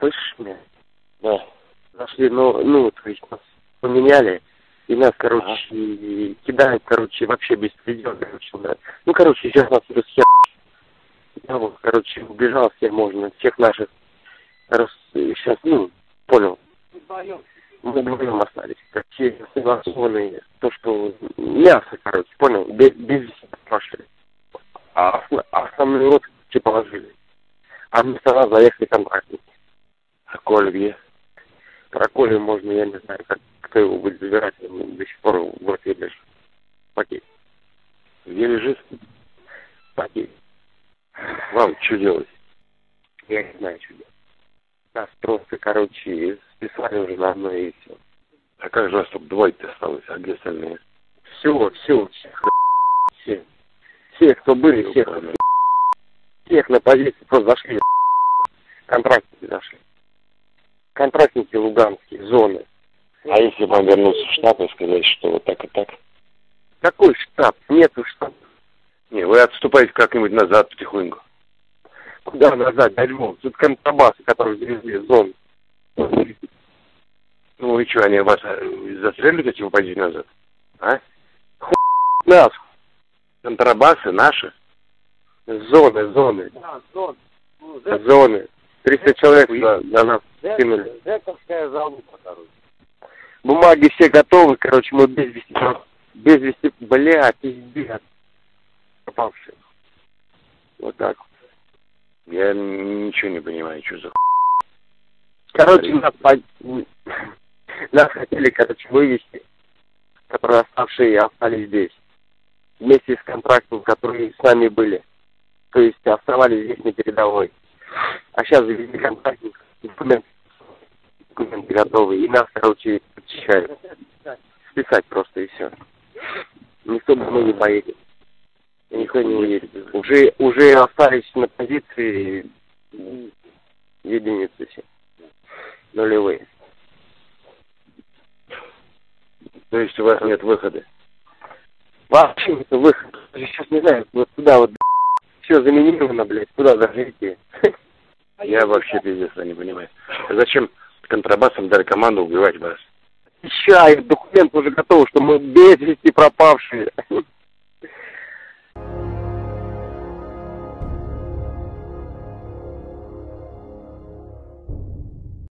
Слышишь меня? Да. Зашли, ну, ну, то есть нас поменяли, и нас, короче, кидают, короче, вообще без предела, короче, да. Ну, короче, сейчас нас уже хер... Я вот, короче, убежал всем можно, всех наших раз... сейчас, ну, понял. Мы вдвоем остались, все согласованные, то, что мясо, короче, понял, без, без прошли. А, а основной рот типа положили. А вместо нас заехали контрактники. А Коля где? Про Колю можно, я не знаю, как, кто его будет забирать, он до сих пор в этой лежит. Пакет. Где лежит? Пакет. Вам что делать? Я не знаю, что делать. Нас просто, короче, списали уже на одно и все. А как же вас только двое-то осталось, а где остальные? Все, все, всех, все. Все, кто были, всех, всех на позиции просто зашли. Контрактники зашли. Контрактники луганские, зоны. А если вам вернуться в штаб и сказать, что вот так и так? Какой штаб? Нету штаба. Не, вы отступаете как-нибудь назад потихоньку. Куда назад, до Львова? Тут контрабасы, которые завезли в зону. Ну и что, они вас э, застрелят, если вы пойдете назад? А? Нас, Контрабасы наши? зоны, зоны, Да, зон. Ну, зоны. 300 человек на, на нас кинули. Зековская залупа, короче. Бумаги все готовы, короче, мы без вести. Без вести, бля, пиздец. Попавшие. Вот так. вот. Я ничего не понимаю, что за Короче, нас, по- нас хотели, короче, вывести, которые оставшие остались здесь. Вместе с контрактом, которые с нами были. То есть оставались здесь на передовой. А сейчас завезли контрактник, документы, документы готовы. И нас, короче, подчищают. Списать просто и все. Никто домой не поедет. Никто не уедет. Уже, уже остались на позиции единицы все. Нулевые. То есть у вас нет выхода? Вообще это выход. Я сейчас не знаю, вот туда вот все заминировано, блядь, куда даже идти. Я вообще пиздец не понимаю. Зачем контрабасам дали команду убивать вас? Сейчас документ уже готов, что мы без вести пропавшие.